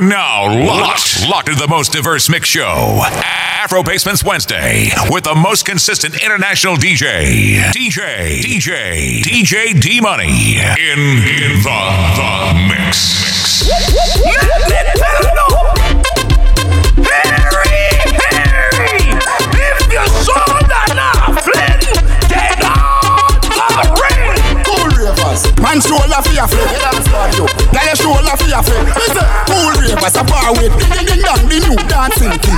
Now locked, locked into the most diverse mix show, Afro Basements Wednesday, with the most consistent international DJ, DJ, DJ, DJ D Money, in, in the, the mix. Harry, Ravers, man shoulder for your flip. Girl your shoulder for your flip. Cool ravers, a bar with ding ding dong, the new dancing king.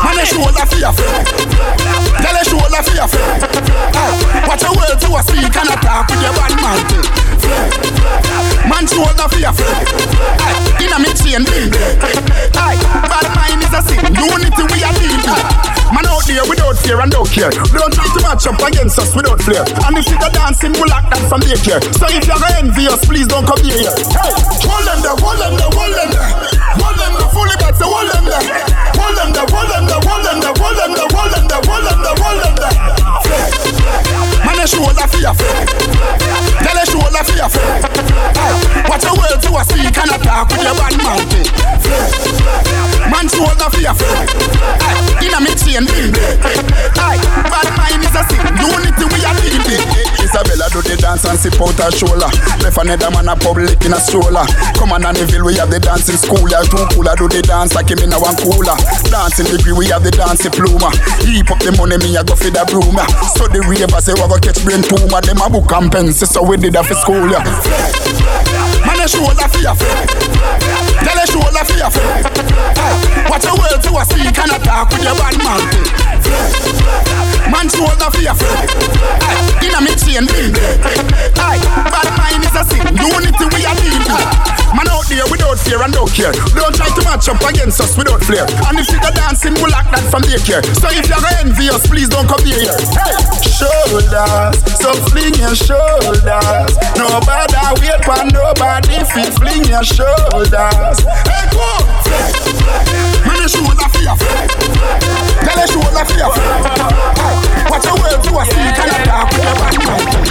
Man your shoulder for your flip. Girl your shoulder ah, for your flip. Watch your words you a speak and a talk with your bad man. Man shoulder for your flip. Ah, Inna me chain bling. Bad mind is a sin. Unity we are dealing. Man out there without fear and don't care. Don't try to match up against us without flair. And if you go dancing, we'll lock that from daycare. So if you're envious, please don't come near here. Hey, hold them there, hold them there, hold them there. Hold them there, fully back, so hold them there. Hold them there, hold them there, hold them there, hold them there, hold them there, hold them there, hold them there. Man, a shoulder for your flex. Tell a shoulder for your. Hey, watch your words you a speak and a talk with your bad. Flex. Man, shoulder for your flex. Hey, inna me chain bling. Isabella do the dance and sip out her shoulder. Left another man a public in a stroller. Come on, Anneville, we have the dancing school. Yeah, too cooler do the dance like him in a one cooler. Dancing degree, we have the dancing pluma. Heap up the money, me a go for the broom. yeah. So the ravers say we go catch brain tumor. Them a book and pencil, so we did that for school. Yeah. Man a shoulder for your. Tell a shoulder for your. Watch your words you a speak and a talk with your bad man. Man shoulder. Hey, inna me chain. Hey, bad mind is a sin. Unity we are dealing. Man out there without fear and don't care. Don't try to match up against us without flair. And if you go dancing, we'll lock that from daycare. So if you're envious, please don't come near here. Hey, shoulders, so fling your shoulders. Nobody wait for nobody if you fling your shoulders. Hey, go on. Man, a shoulder for your friend. Tell a shoulder for your friend. Hey, watch your words you a speak and a talk with your bad.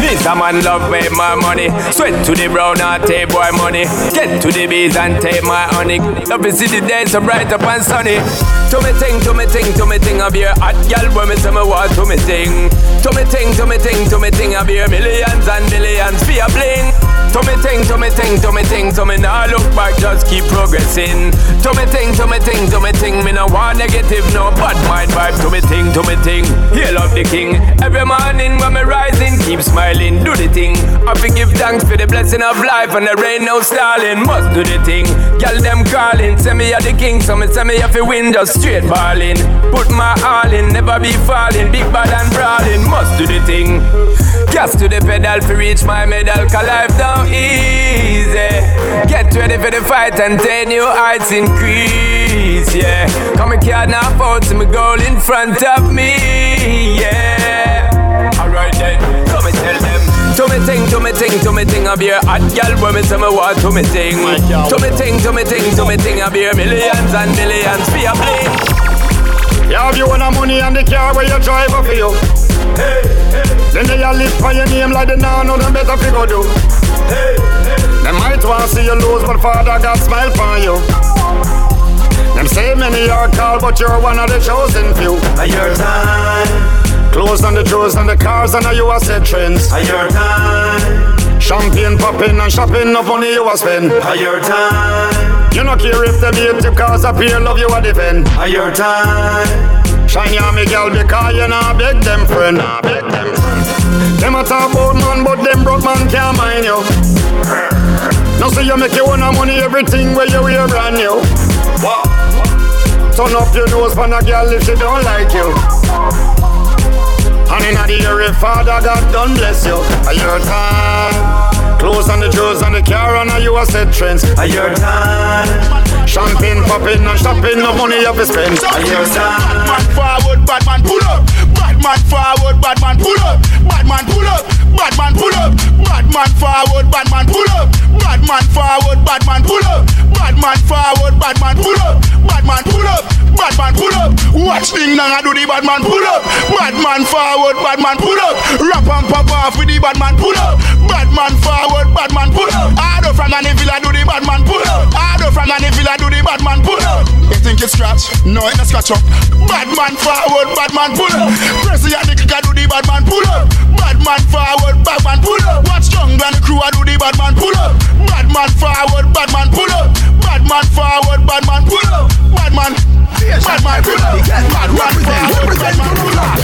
This a man love with my money. Sweat to the brown and take boy money. Get to the bees and take my honey. Love see the day so bright up and sunny. To me ting, to me ting, to me ting, be a hot gal when me say me want to me ting. To me ting, to me ting, to me ting, I be millions and millions for a bling. To me ting, to me ting, to me ting, to me now look back, just keep progressing. To me ting, to me ting, to me ting, me no want negative, no bad mind vibe. To me ting, to me ting, hail of the king. Every morning when me rising, keep smiling, do the thing. I fi give thanks for the blessing of life and the rain no stalling. Must do the thing. Girl them calling, tell me a the king, so me say me a fi win just straight balling. Put my all in, never be falling, big bad and brawling. Must do the thing. Gas to the pedal fi reach my medal, cause life down easy. Get ready for the fight and ten new heights increase, yeah. Come and can't now fall to my goal in front of me, yeah. Alright then, come and tell them. To me ting, to me ting, to me ting, I be a hot gal when me say me want to me ting. To me ting, to me ting, to me ting, I be a millions and millions for a bling. You have you own a money and the car where you drive up for you. Hey, then they all live for your name like they now know them better figure do. They might want to see you lose, but Father God smile for you. Them say many are called, but you're one of the chosen few. Your time, Clothes on the drawers and the cars, and you are set trends. a your time, Champagne popping and shopping, no money you a spend. a your time, You no care if them hate you, cause a peer love you a defend. a your time, Shine ya me girl because you not beg them friend. Nah, beg them friend. Them a talk about man, but them broke man can't mind you. Now see you make you own a money, everything where you wear brand new. Turn up your nose for a girl if she don't like you. And in the if Father God done bless you, a your time. Clothes on the drawers and the car, and you a set trends. a your time, Champagne popping and shopping, no money you fi spend. a your time, man forward, bad man pull up. Bad man forward, bad man pull up. Bad man pull up. Bad man pull up. Bad man forward, bad man pull up. Bad man forward, bad man pull up. Bad man forward, bad man pull up. Bad man pull up. Bad man pull up. Watch thing now I do the bad man pull up. Bad man forward, bad man pull up. Rap and pop off with the bad man pull up. Bad man forward, bad man pull up. Harder from any villa do the bad man pull up. killer do the bad man pull up. You think it's scratch? No, it not scratch up. Bad man forward, bad man pull up. Pressy and the kicker do the bad man pull up. Bad man forward, bad man pull up. Watch Jungle and the crew I do the bad man pull up. Bad man forward, bad man pull up. Bad man forward, bad man pull up. Bad man, bad man pull up. Bad man forward, bad man pull up.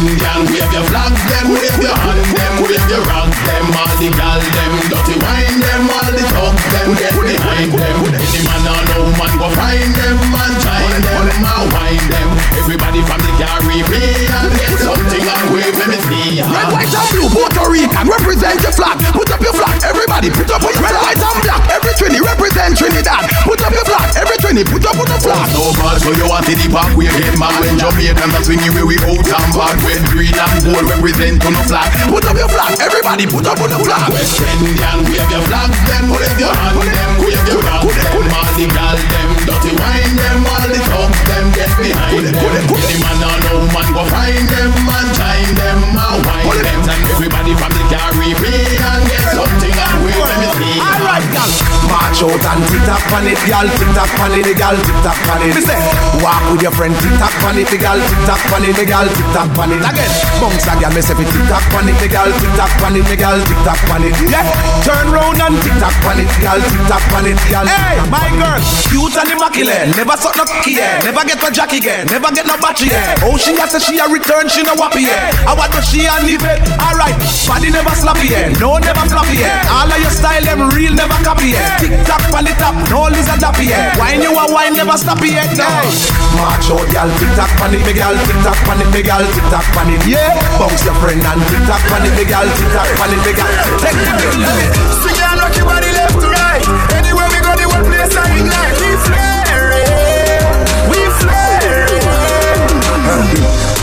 When y'all wave your flag, them wave your hand, them wave your rock, them all the gal, them dirty wine, them all the talk, them get behind them. Any man or no man go find them and join them, and wine them. Everybody from the Caribbean get something and wave let me see. Red, white and blue, Puerto Rican, represent your flag. Put up your flag, everybody, put up your red, white and black. Every Trini represent Trinidad. Put up your flag, every Trini, put up your flag. No bad, so you want to the park, we get mad when Jamaicans are swinging where we out and back. Red, green and gold represent on the flag. Put up your flag, everybody, put up your flag. West Indian, wave your flag, them wave your hand, them wave your rock, them all the gal, them dirty wine, them all the talk, them get behind them. Any man or no man go find them and join out and tick tock on it, gal. Tick tock on it, gal. Tick tock on it. Me say, walk with your friend. Tick tock on it, gal. Tick tock on it, gal. Tick tock on it. Again, bounce a gal. Me say, tick tock on it, gal. Tick tock on it, gal. Tick tock on it. Yeah. Turn round and tick tock on it, gal. Tick tock on it, gal. Hey, my girl, cute and immaculate. Never suck no key, yeah. Never get no jacky, yeah. Never get no battery, yeah. Oh, she has to she a return, she no wappy, yeah. I want to she and leave it. Alright, body never sloppy, yeah. No, never floppy, yeah. All of your style, them real, never copy, yeah. Tick tock on the top, no lizard dappy, yeah. Wine you a wine, never stop it, no. March out, gal, tick tock on it, big gal, tick tock on it, big gal, tick tock on it, yeah. Bounce your friend and tick tock on it, big gal, tick tock on it, big gal. Take the and rock your body left to right. Anywhere we go, the whole place I ignite.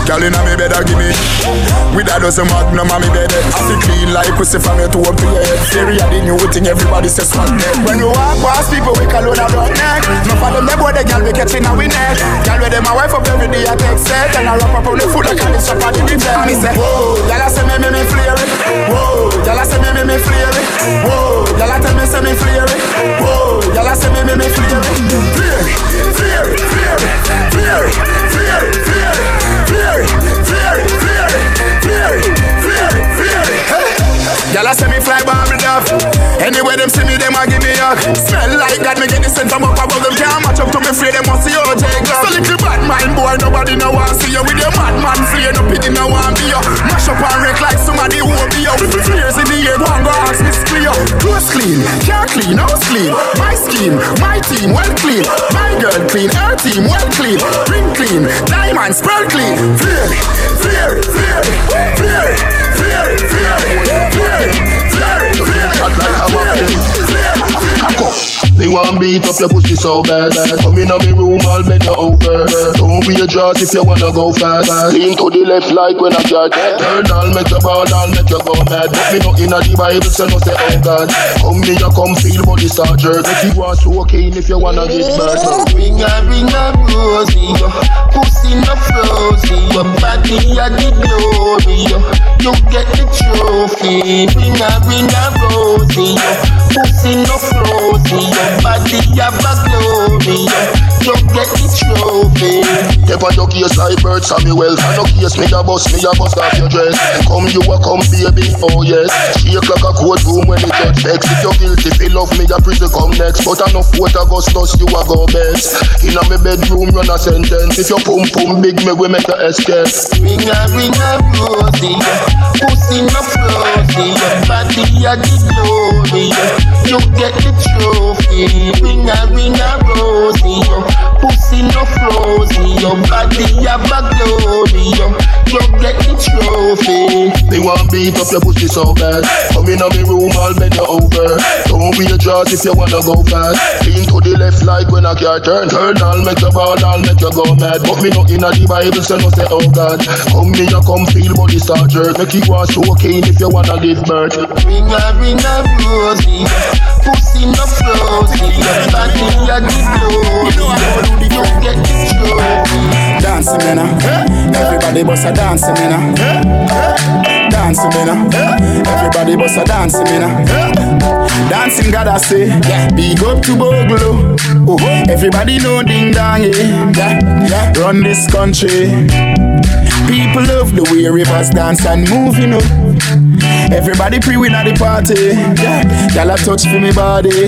Girl inna me bed, a give me With a dozen magnum on me bed. I feel clean like pussy from your toe up to your head Syria the new thing, everybody says swag When you walk past people, we call on a dog neck No for them, they boy, the girl we catching a we neck Girl with them, my wife up every day, I take set. And I wrap up on the foot like I lift up on the big bed Me say, whoa, girl I say me, me, me flare Whoa, girl I say me, me, me flare Whoa, girl I tell me, say me flare Whoa, girl I say me, me, me flare it, flare it, flare it, flare it Y'all say me fly bubble duff. Anywhere them see me, them a give me a smell like that. Me get the scent from up above them can't match up to me free. Them must see OJ Glock. So little bad man boy, nobody no want see you with your madman flea. No pity no want be you. Mash up and wreck like somebody who be you. Flares in the air, one go ask me clear. Clothes clean, car clean, house clean. My scheme, my team well clean. My girl clean, her team well clean. Ring clean, diamonds pearl clean. Fear it, fear it, fear it, fear it, fear it, fear it, fear it, fear it, fear it, They want beat up your pussy so bad. Come in on me room, I'll bend you over. Don't be a jaws if you wanna go fast. Lean to the left like when I got Turn all make you ball, I'll make you go mad. Put me not in the Bible, so no say oh God. Come me, you come feel body start jerk. If you want keen, if you wanna get back. Ring a ring a rosy, pussy no frozy, your body a the glory, yo. you get the trophy. Ring a ring a rosy, pussy no your body a a glory, you get the trophy. On your case like bird Samuel And no case me a bust, me a bust off your dress. Come you a come baby, oh yes. Shake like a courtroom when the judge vex If you guilty, feel love me a prison come next. But enough what Augustus, you a go best. Inna me bedroom run a sentence. If your pum pum big me we make a escape. Ring a ring a rosy, pussy no your body a the glory, you get the trophy. Ring a ring a rosy, yo. pussy no frozy, your body a a glory, yo. you get the trophy. They want beat up your pussy so bad. Come in on me room, I'll bend you over. Don't be a jaws if you wanna go fast. Lean to the left like when I car turn. Turn, I'll make you ball, I'll make you go mad. But me not in a the Bible, so no say oh God. Come me, you come feel body start jerk. Make you want so keen if you wanna give birth Ring a ring a rosy, in your flow. Yes, back in your deep. You know how to do the get this show. Dancing, man. Ah. Everybody bust a dancing, man. Ah. Dancing, man. Ah. Everybody bust a dancing, man. Dancing, God, I say. Big up to Bogle. Oh, everybody know ding dong, yeah. Run this country. People love the way rivers dance and move, you know. Everybody pre-win at the party. Yeah, y'all a touch for me body.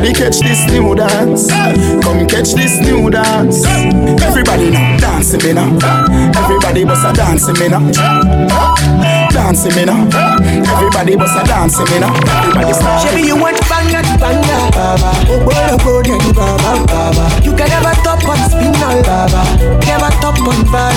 Everybody catch this new dance. Come catch this new dance. Everybody now dancing me now. Everybody bust a dancing me now. Dancing me now. Everybody bust a dancing me now. Everybody start. Shabby, you want banga banga, baba. Boy, then baba, baba. You can never top on spinal, baba. Never top on baba.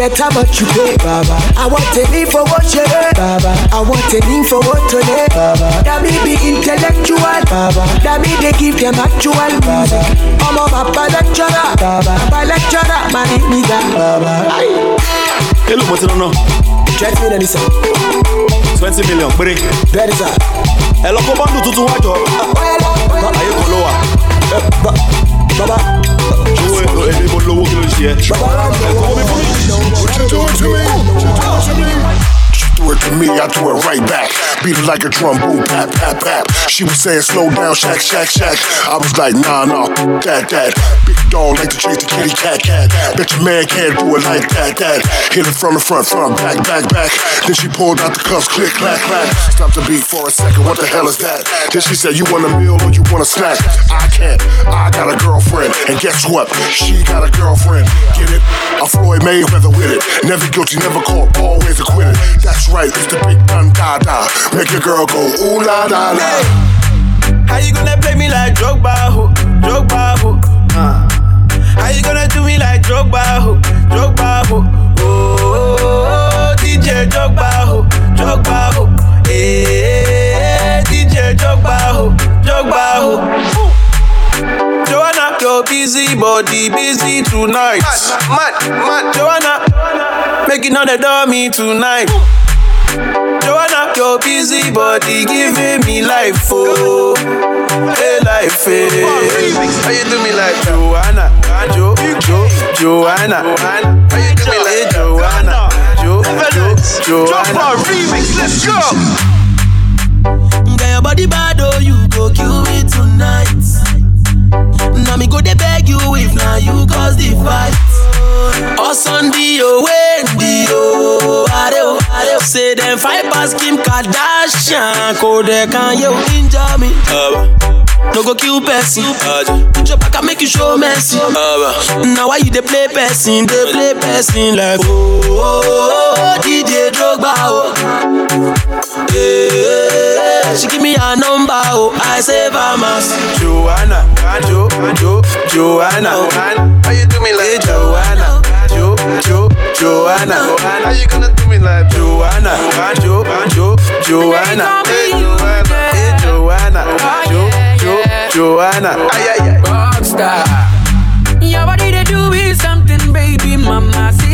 How much you get, how much you pay, Baba. I want a leave for what you heard, Baba. I want a leave for what you need, Baba. That me be intellectual, Baba. That me they give them actual music. I'm a Papa lecturer, Baba. Papa lecturer, man, it me that, Baba. Hello, mo ti lọ náà. Twenty million is up. twenty million péré. That is up. ẹ lọ kó bọ́ndù tuntun wájọ. ayé kan ló wà. Baba, lówó kí ló ń ṣe ẹ. What you doing to me? What you doing to me? It to me, I threw it right back. Beat it like a drum, boom, pap, pap, pap. She was saying, slow down, shack, shack, shack. I was like, nah, nah, that, that. Big dog like to chase the kitty cat, cat. Bet your man can't do it like that, that. Hit it from the front, front, back, back, back. Then she pulled out the cuffs, click, clack, clack. Stopped the beat for a second, what the hell is that? Then she said, you want a meal or you want a snack? I can't, I got a girlfriend. And guess what? She got a girlfriend. Get it? I'm Floyd Mayweather with it. Never guilty, never caught, always acquitted. That's right, it's the big dun da da. Make your girl go ooh la la la. How you gonna play me like Drogba, ho? Drogba, ho? Uh. How you gonna do me like Drogba, ho? Drogba, ho? Oh, DJ Drogba, ho? Drogba, ho? Eh, DJ Drogba, ho? Drogba, ho? Joanna, your busy body busy tonight. Man, man, man. Joanna, making all the dummy tonight. Joanna, your busy body giving me life, oh, hey life, hey. How you do me like Joanna, Jo, Jo, Joanna? How you do me like Joanna, Jo, Jo, Joanna? remix, let's go. Girl, your body bad, oh, you go kill me tonight. Now me go they beg you if now you cause the fight. Oh Sunday, oh Wendy, oh Adeo, Adeo. Say them fight past Kim Kardashian, there can you injure me? No go kill person. Put your back and make you show mercy. Now why you they play person? They play person like oh, oh, oh, oh DJ Drogba oh. Yeah, she give me a number oh, I save her mass. Joanna, Jo, Jo, Joanna. Oh. How you do me like Joanna? Jo, Jo, Joanna. How you gonna do me like Joanna? Jo, Jo, Joanna. Hey, Joanna. Hey, Joanna. Oh, jo, Jo, Joanna. Ay, ay, ay. Rockstar. Your body they do is something, baby, mama, sita,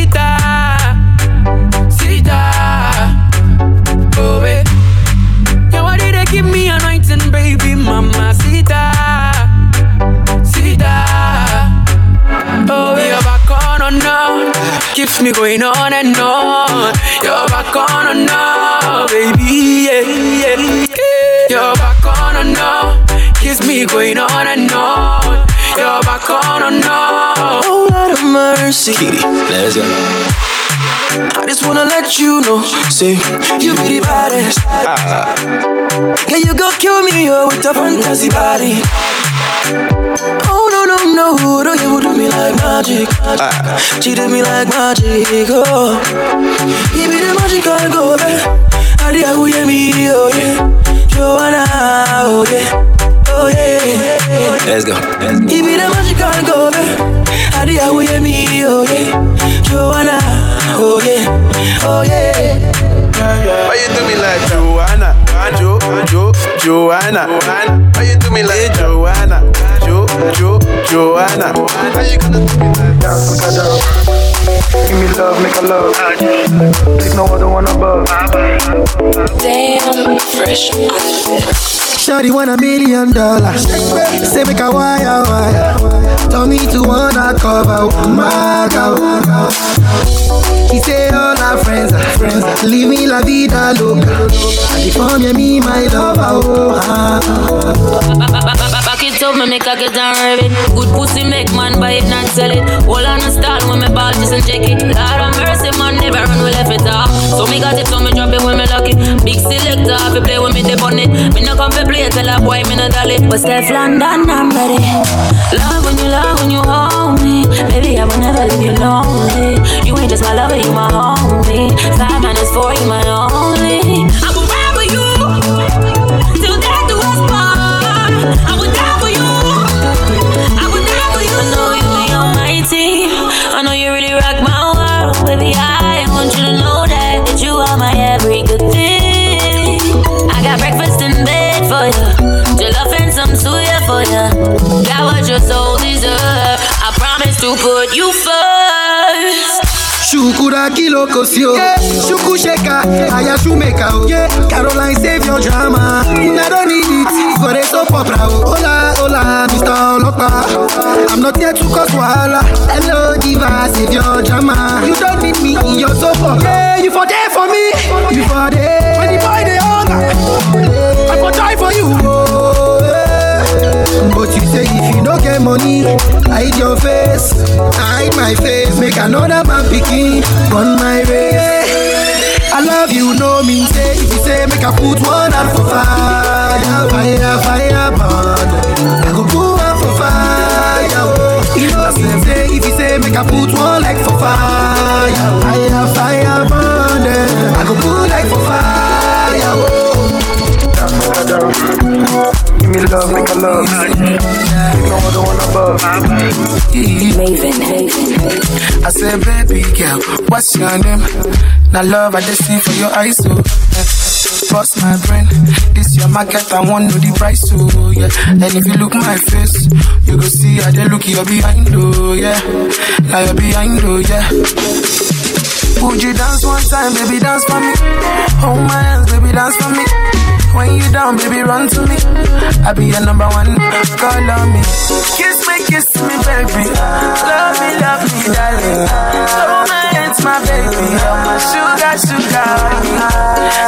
keeps me going on and on. You're back on and on, baby, yeah, yeah. You're back on and on, keeps me going on and on. You're back on and on. Oh Lord of mercy. Let's go. I just wanna let you know, say you be the baddest. Ah. Yeah, you go kill me oh, with a fantasy body. Oh no no no, no you do me like magic. Ah. She do me like magic. Oh, give me the magic I go there. How do you me? Oh yeah, Joanna. Oh yeah, oh yeah. Let's go. Let's go. Give me the magic I go there. How do you me? Oh yeah, Joanna. Oh yeah, oh yeah. Why you do me like Joanna? Jo, Jo, Joanna. Why you do me like Joanna? Jo, Jo, Joanna. How you gonna do me like that? Give me love, make a love. There's no other one above. Damn, fresh Shawty want a million dollars. Say make a wire wire. Tell me to wanna cover my girl. He say all our friends are friends. Leave me la vida loca. And if I'm me my lover. Oh, ah. It me make a get and rev it. Good pussy make man buy it, not sell it. Hold on a style when me ball just and check it. Lord of mercy, man, never run, we left it off. So me got it, so me drop it when me lock it. Big selector, if you play with me, they on it. Me no come for play, tell a boy, me no dolly. But Steph London, I'm ready. Love when you love, when you hold me. Baby, I will never leave you lonely. You ain't just my lover, you my homie. Five minutes for you, my only. I rock my world, baby. I Shukura kilo kosio, yeah. Shuku sheka, aya shumeka, oh. yeah. Caroline save your drama. I don't need it for the soap opera. Oh. Hola, hola, Mr. Olopa. I'm not here to cause wahala. Hello, diva, save your drama. You don't need me in your opera. Yeah, you for there for me, you for there. When the boy they hunger, I for die for you. Oh. But you say if you don't get money, hide your face, hide my face, make another man picking, run my race. I love you, no mean say if you say make I put one out for fire, fire, fire, burn. I go put one for fire. Oh. You know mean say if you say make I put one like for fire, fire, fire, burn. Eh. I go put like for fire. Me love, a love. There's no other one above. Maven, Maven, I said, baby girl, what's your name? Now love, I just see for your eyes, oh. so Bust my brain, this your market, I want know the price, so yeah. And if you look my face, you go see I they look you behind, oh yeah. Now you're behind, oh yeah. Would you dance one time, baby, dance for me? Hold my hands, baby, dance for me. When you down, baby, run to me. I be your number one, call on me. Kiss me, kiss me, baby. Love me, love me, darling. Hold my hands, my baby. Sugar, sugar.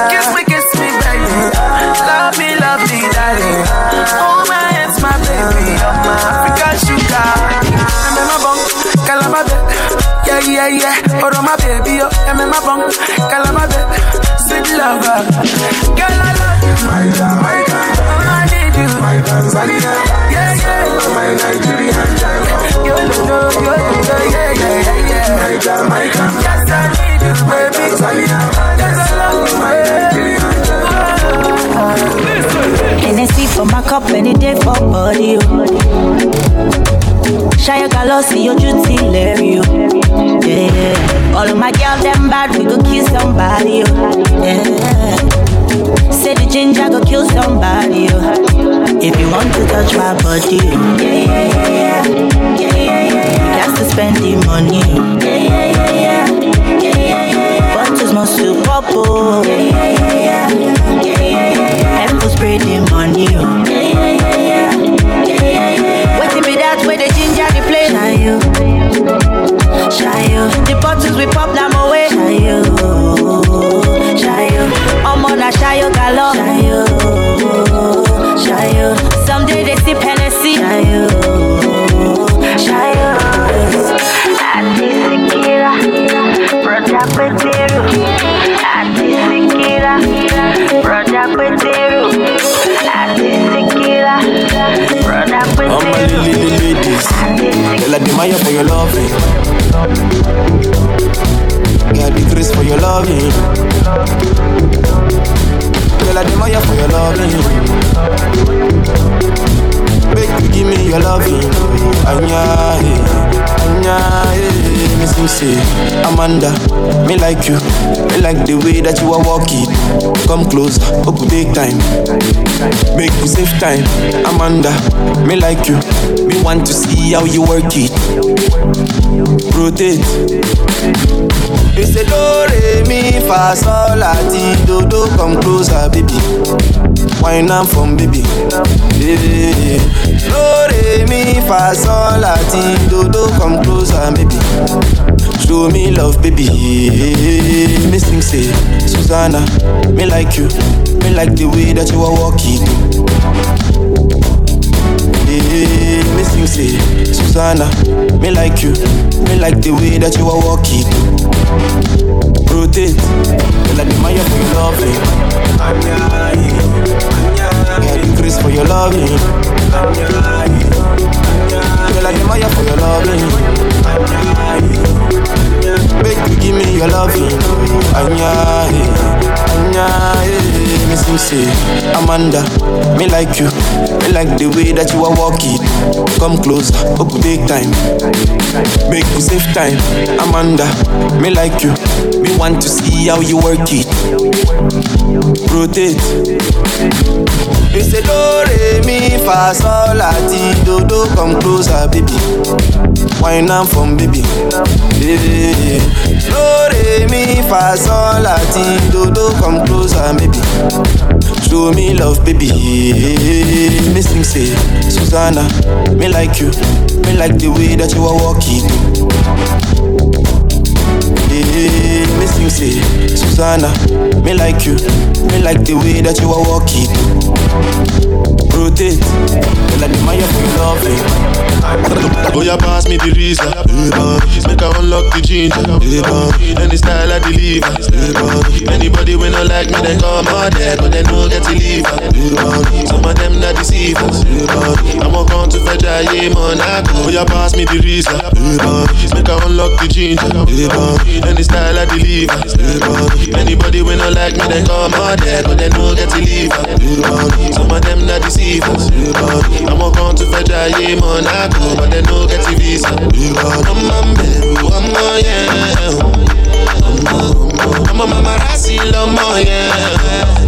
Kiss me, Yeah, yeah, yeah. Hold on, my baby, yo. I'm in my bunk, calababe. Sweet lover. Girl, I love you. My God, my God. I need you. My Tanzania. Yeah, yeah. My Nigerian child. Yo, yo, yo, yo, yeah, yeah, yeah, yeah. My God, my God. Yes, I need you, baby. Tanzania. Yes, I love you, my Nigerian Hennessy for my cup any day for body. Shaya Galosi, your duty, Larry. Yeah, yeah. All of my girls, them bad, we go kill somebody. Oh. Yeah. Say the ginger go kill somebody. Oh. If you want to touch my body. Yeah, yeah, yeah, yeah. Yeah, yeah, yeah, yeah. Got to spend the money. Yeah, yeah, yeah, yeah. Yeah, yeah, yeah. Bottles must to pop. Yeah, yeah, yeah, care for your loving. Make you give me your loving. And yeah, yeah. Eh. Me say, Amanda, me like you. Me like the way that you are walking. Come closer, up take time. Make you save time. Amanda, me like you. Me want to see how you work it. Rotate. It's a do, re, mi, fa, sol, la, ti, do, do. Come closer, baby. Wine am from baby. Yeah. Do, re, mi, fa, sol, la, do, do. Come closer, baby. Show me love, baby. Me sing say, Susanna, me like you. Me like the way that you are walking. Yeah, me sing say, Susanna, me like you. Me like the way that you are walking. Rotate, me like the Maya for your loving. Yeah, increase for your loving. Yeah, like the Maya for your loving. Anya, you give me your loving. Anya, Anya, yeah. Me sing say, Amanda, me like you. Me like the way that you are walking. Come closer, up take time. Make you save time. Amanda, me like you. Me want to see how you work it. Rotate. Me say do re mi fa sol do do come closer baby. Wine am from baby. Yeah. Do re mi fa sol la ti do do come closer baby. Show me love baby. Me sing say Susanna, me like you. Me like the way that you are walking. Yeah, me sing say Susanna, me like you. Me like the way that you are walking. Rotate, like the Maya for your loving. Oh, yeah, pass me the reason. Make I unlock the ginger. Any style I deliver. Anybody when not like me, they come out there, but they no get to leave. Some of them not deceivers. I'm a come to fetch a Monaco. Oh, yeah, pass me the reason. Make I unlock the ginger. Any style I deliver. Anybody when not like me, they come out there, but they no get to leave. Some of them not deceivers. I'm a come to fetch a yeah, Monaco, but they no get to visa. I'm a man, I'm a yeah. I'm a mama rasi lomo yeah.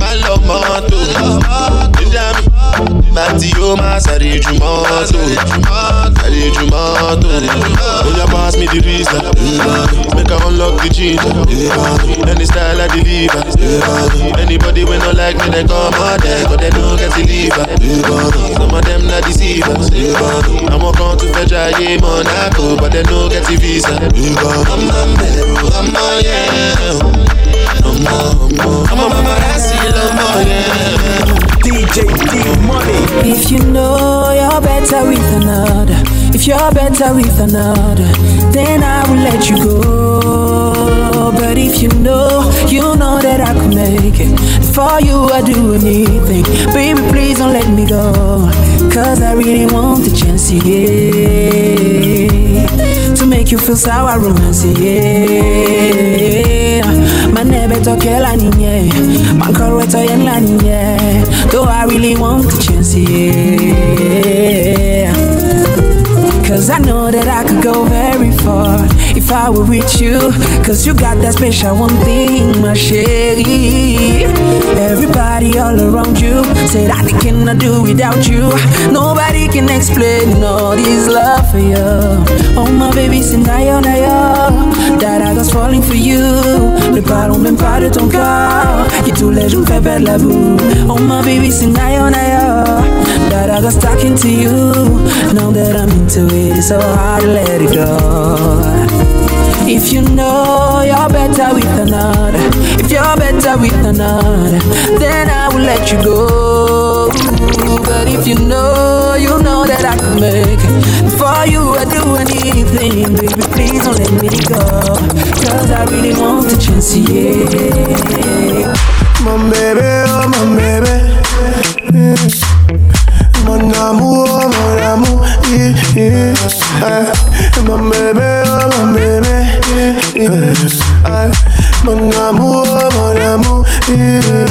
Má lọ mọ́tò, dídá mi. Láti yóò máa sáré ju mọ́tò, oh. sáré ju mọ́tò. Oya oh. pass me the reason, make I unlock the ginger. Any style I deliver. Anybody when not like me, they come out there, but they don't get to leave. Some of them not deceivers. I'm a come to fetch a yeah, Monaco, but they don't get the visa. I'm a man, oh, I'm a yeah. I'm a, I'm a yeah. DJ D Money. If you know you're better with another, if you're better with another, then I will let you go. But if you know, you know that I could make it. For you, I do anything. Baby, please don't let me go. Cause I really want the chance, yeah. To make you feel sour romance, yeah. Man, never talk la niñe. Man, correct yen la niñe. Though I really want the chance, yeah. Cause I know that I could go very far if I were with you. Cause you got that special one thing, my sherry. Everybody all around you that they cannot do without you. Nobody can explain all this love for you. Oh, my baby, c'est naïo, naïo. That I was falling for you. Ne parlons même pas de ton corps qui tous les jours fait perdre la boue. Oh, my baby, c'est naïo, naïo. That I was talking to you. Now that I'm into it, it's so hard to let it go. If you know you're better with another, if you're better with another, then I will let you go. But if you know, you know that I can make it. For you, I do anything. baby. Please don't let me go. Cause I really want to chance, yeah. My baby, oh my baby. Mon amour, mon amour, yeah, yeah. Ah, My baby, oh my baby, yeah. Ah, Mon amour, mon amour, yeah.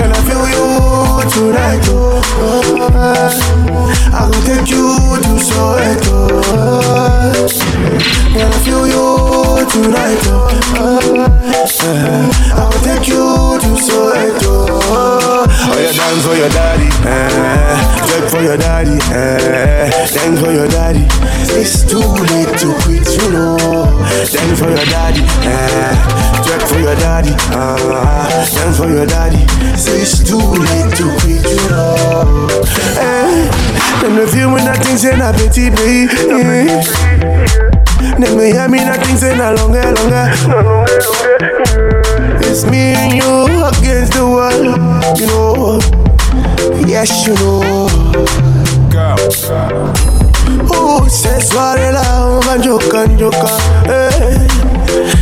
Can I feel you tonight, oh. I will take you to Soweto Can I feel you tonight, oh. I will take you to Soweto Oh, you dance for your daddy, eh. Check for your daddy, eh. Dance for your daddy It's too late to quit, you know Dance for your daddy, eh. Check for your daddy, ah. Dance for your daddy. Say It's too late to quit, you know Eh. Them the feel when I think say na petty baby Them me hear me not think say na longer, longer. It's me and you against the world, you know. Yes, you know. Girl Oh, ce soir-là, on va joker,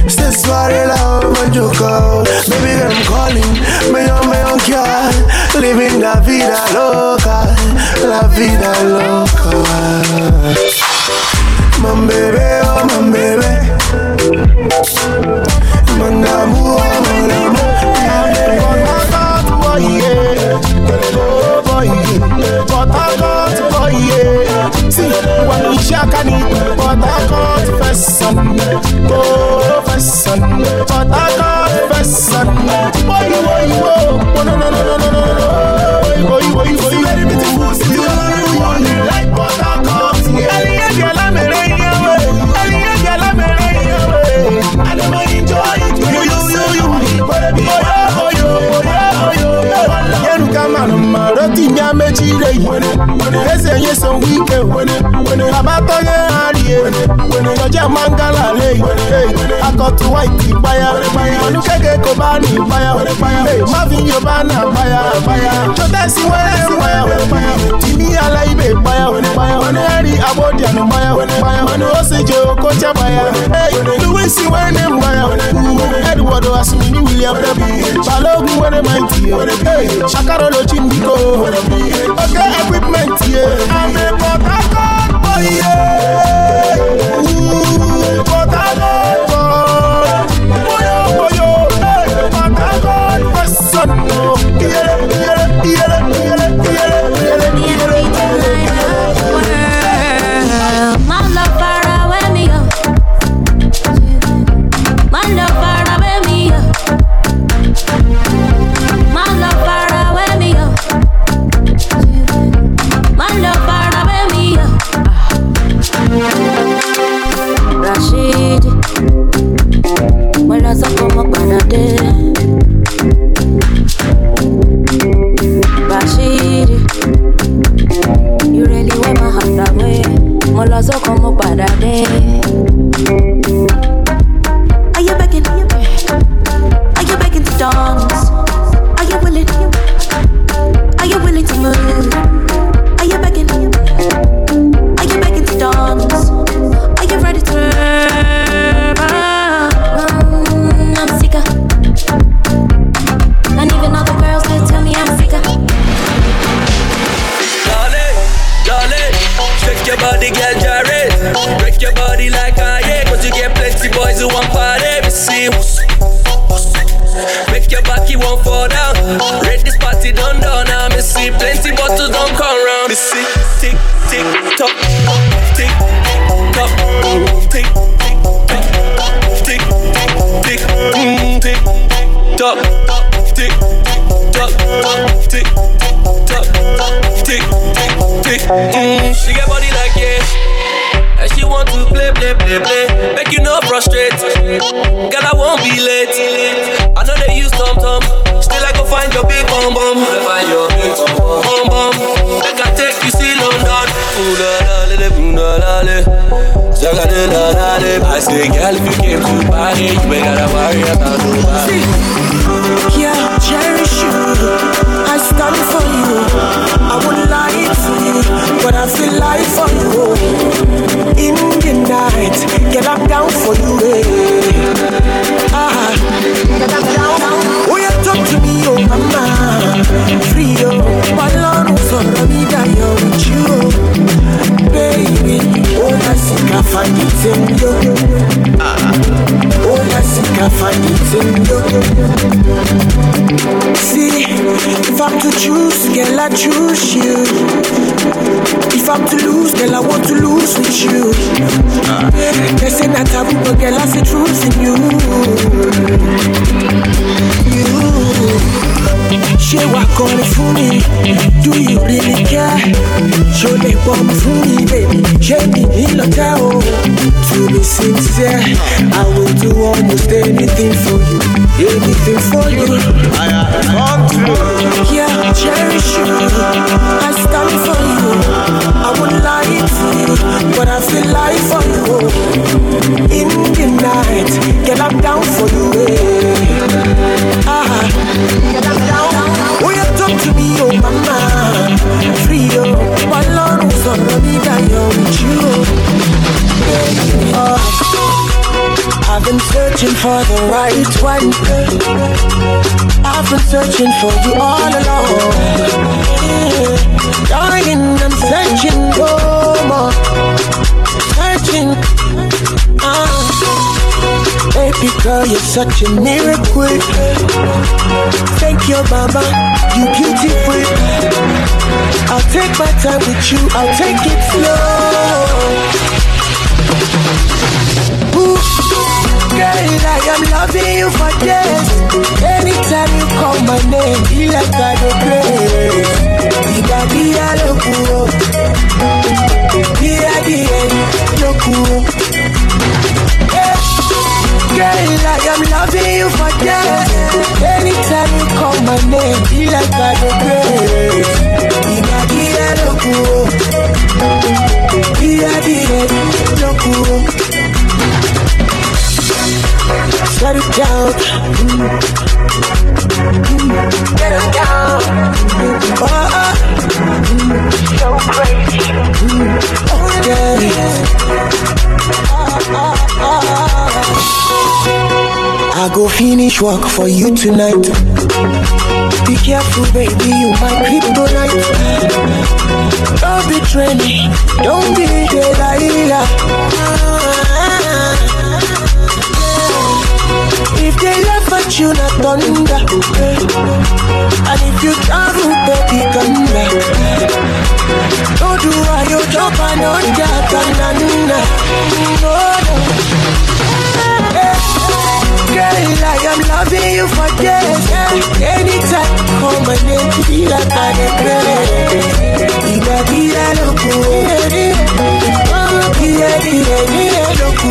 joker hey. Ce soir-là, on va joker Baby girl, I'm calling Me on, me on car Living la vida loca La vida loca Mon bébé, oh mon bébé Mon amour, mon amour yeah. But I got boy, yeah. See, it, but I got person. Oh, person. But I got person. Boy, boy, boy. Oh, no, no, no, no, no, no, no. Boy, boy, boy. Very beautiful. Still, like but I yeah. Ellie, girl, I'm a yeah. Ellie, girl, I'm a yeah. I never enjoy it. You, you, you, you. But, oh, yo, oh, yo, oh, yo. Yeruka manuma roti mi roti nyame chire eze nyeso wike baba toye arie ọjà mangala le akọtù white ìpayà. Ọdún kékeré kò bá ní ìpayà. Má fi yorùbá náà. Asmini William Balogun wene mighty Hey, Shakaro lo chimbiko Okay, equipment, yeah. I'm a Port boy, Say, girl, if you came to party, you ain't gotta worry about. Yeah, cherish you. I stand for you. I would lie to you, but I feel life for you. In the night, get up down for you. Sincere I will do almost anything for you anything for you. Yeah, cherish you. I stand been searching for the right one. I've been searching for you all along. Darling, I'm searching no more. Searching. Ah. Baby girl, you're such a miracle. Thank you, mama. You beautiful. I'll take my time with you. I'll take it slow. Ooh. Girl, I am loving you for days. Anytime you call my name, feel like I do grace. Ida dia lokuo, dia dia lokuo. Girl, I am loving you for days. Anytime you call my name, feel like I do grace. Ida dia lokuo, down. Down. Oh, oh. So crazy. Oh. I go finish work for you tonight. Be careful, baby, you my kryptonite. Don't betray me, don't be Delilah. If they laugh at you, not thunder. And if you travel, baby, come back. Don't do why you jump and get banana. No, no. Girl, I am loving you for days. Anytime, call my name, be like I regret. Ida, ida, loco. Ida, ida, ida, loco.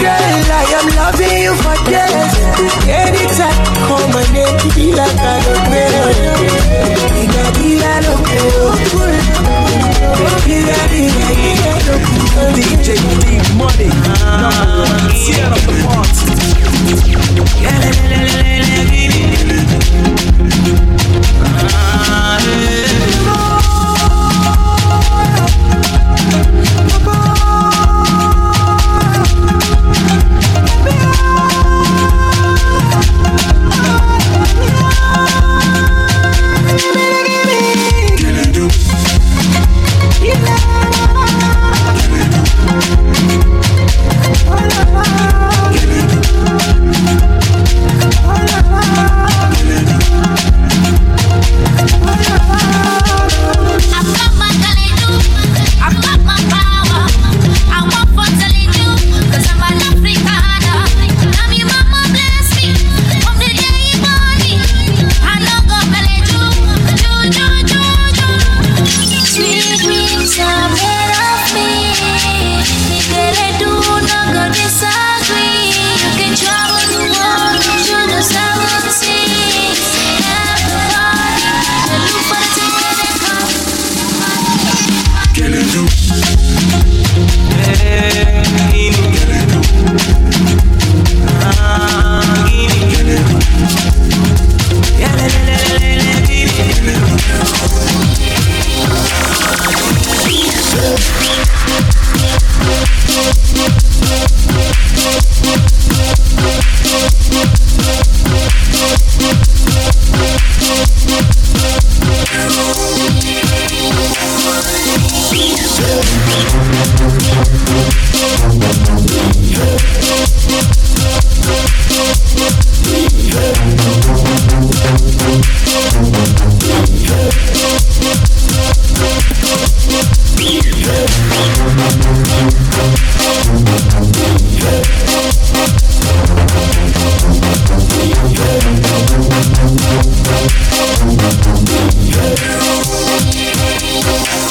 Girl, I am loving you for days. Anytime, call my name, be like I regret. Ida, ida, loco. Ida, ida, ida, loco. DJ D Money, number one, tear up the party. tó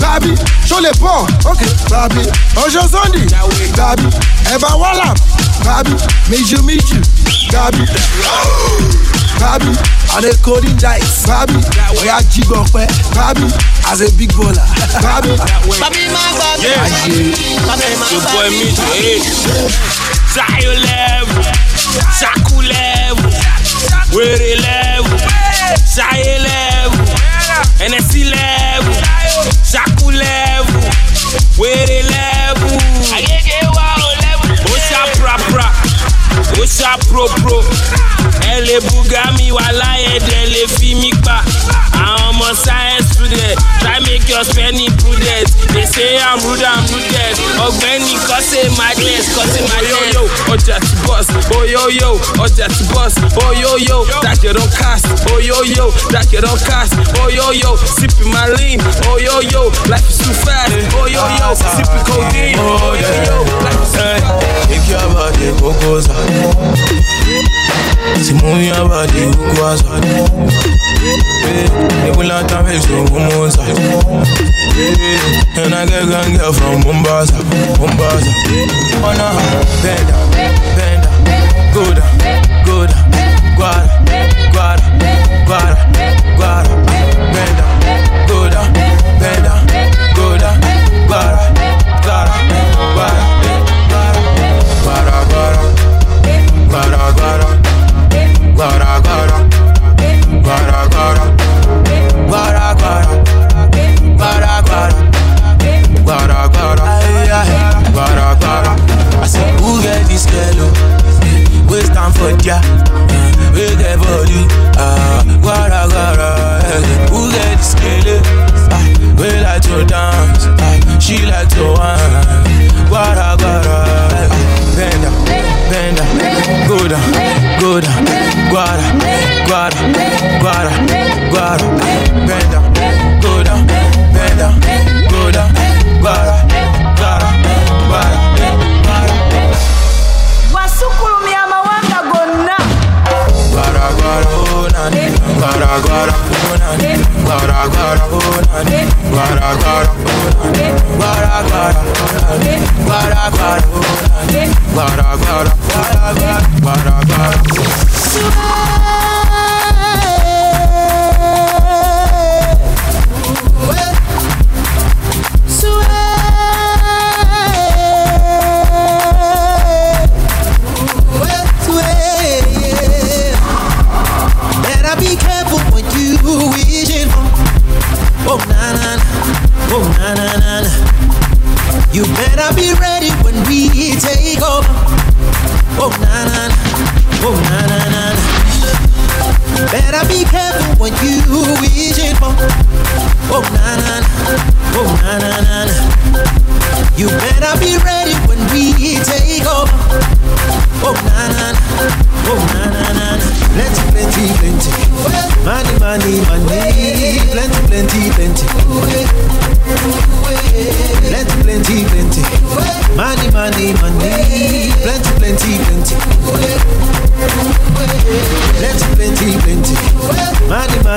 Baby, show Chole Pon, ok, Babi, Ojo Zondi, Baby, Eba you meet you. Baby, Babi, Babi, Ade Cody Dice, Baby, we are Jibo Pe, Baby, as a big baller, Baby, baby, my god, yeah. Baby, Babi, baby. Ma Babi, Babi Ma Babi, Zayo level, Zaku level, Were level, Zaye level, NSC level o ṣàkúlẹ̀ ẹ̀wù wèrè lẹ́wù. Osha pro pro. Ẹ lè buga mi wà láyé dẹ̀ lè fi mí pa. Àwọn ọmọ science student try make your spending prudent. They say I'm rude I'm ruthless. Ọ̀gbẹ́ni kọ́sẹ̀ madness kọ́sẹ̀ madness. Oyoyo ọjà ti bọ́s. Oyoyo ọjà ti bọ́s. Oyoyo dàjẹ́ don cast. Oyoyo dàjẹ́ don cast. Oyoyo sipping my lean. Oyoyo life is too fast. Oyoyo sipping codeine. Oyoyo life is too fast. Take your body, Cocosa. Si muy abadi, Uguasa. They eh, will not have it, so Umusa. Eh, and I get gang girl from Mombasa, Mombasa. No, bend down, bend down, go down, go down, guada, guada, I said, who get this girl? We stand for uh, we get body. Ah, guara, guara, who get this girl? Ah, we like to dance, ah, she like to wine. Guara, guara, eh, bend down, bend down, go down, go down. Guara, guara, guara, guara, bend down, go down,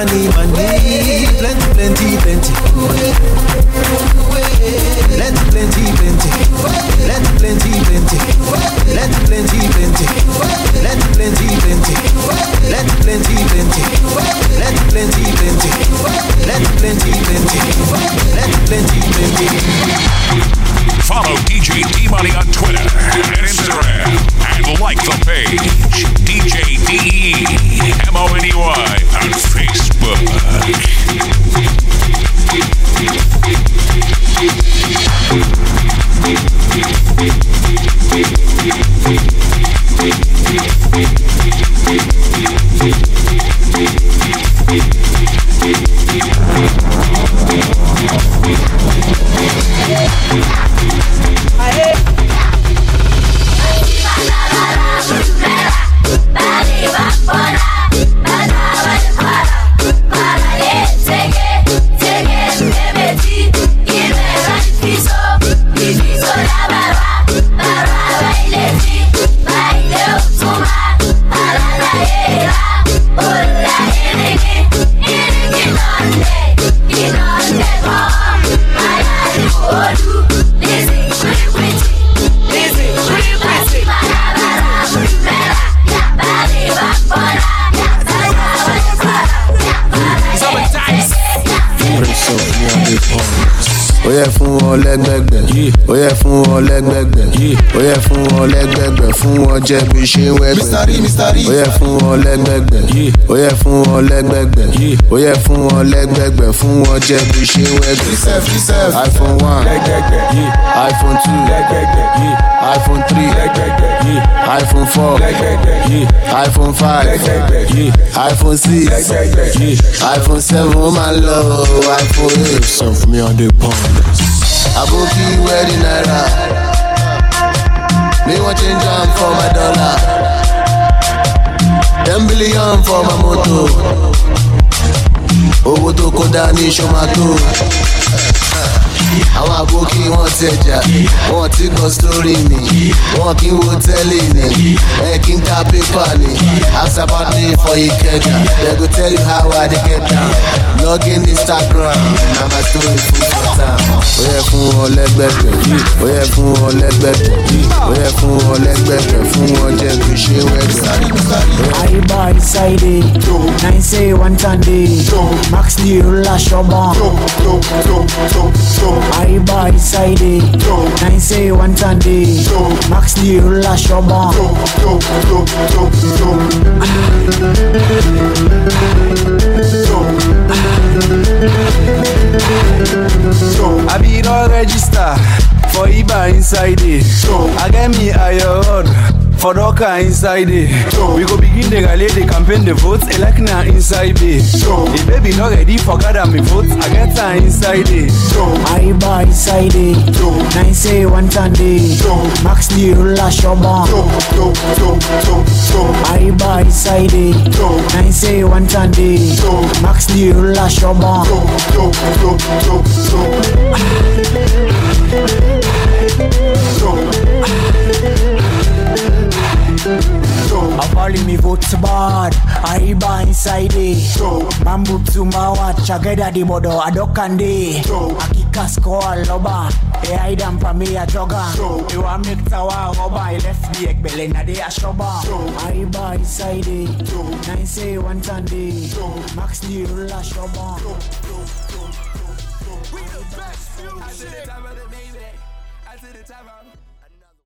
Money, money, ó yẹ fún wọn lẹ́gbẹ̀gbẹ̀. Ó yẹ fún wọn lẹ́gbẹ̀gbẹ̀. Ó yẹ fún wọn lẹ́gbẹ̀gbẹ̀. Fún wọn jẹ́ bí ṣe wẹ́gbẹ̀. Ó yẹ fún wọn lẹ́gbẹ̀gbẹ̀. Ó yẹ fún wọn lẹ́gbẹ̀gbẹ̀. Ó yẹ fún wọn lẹ́gbẹ̀gbẹ̀. Fún wọn jẹ́ bí ṣe wẹ́gbẹ̀. Iphone one. Iphone two. Iphone three. Iphone four. Iphone five. Iphone six. Iphone seven ó máa lọ iphone eight. sọ fún mi on the. Aboki wedding naira me wan change am for my dollar. Ten billion for my motor owó tó kó dání tó àwọn àbókí wọn tẹjà wọn ti kọ sórí mi wọn kì í wo tẹ́lẹ̀ ni. Ẹ kì í ta pépà ni. About me for ìkẹjà they go tell you how i dey get down. Log in instagram na my story full for town. ó yẹ fún wọn lẹ́gbẹ̀gbẹ̀ ó yẹ fún wọn lẹ́gbẹ̀gbẹ̀ ó yẹ fún wọn lẹ́gbẹ̀gbẹ̀ fún wọn jẹ́ bí ṣe wẹ́gbẹ̀. Inside it, nine say one Sunday, Max the ruler shaman. Aiba inside it, nine say one Sunday, Max the ruler shaman. I be don register for Iba inside it. I get me iron for Doka inside it. We go begin the rally, the campaign, the votes, elect na inside it. The baby not ready for gather me votes, I get her inside it. Aiba inside it, nine say one Sunday, Max the ruler shaman. Aiba inside it, nine say one Sunday, Max the ruler shaman. I follow me vote to bad. I buy inside it. Bamboo to my watch. I get the bodo. I do candy. I kick a score loba. I hide them from me a jogger. You want make tower roba. I left the egg belly na de a shoba. I buy inside it. Nine say one Sunday. Max the ruler. I see the time of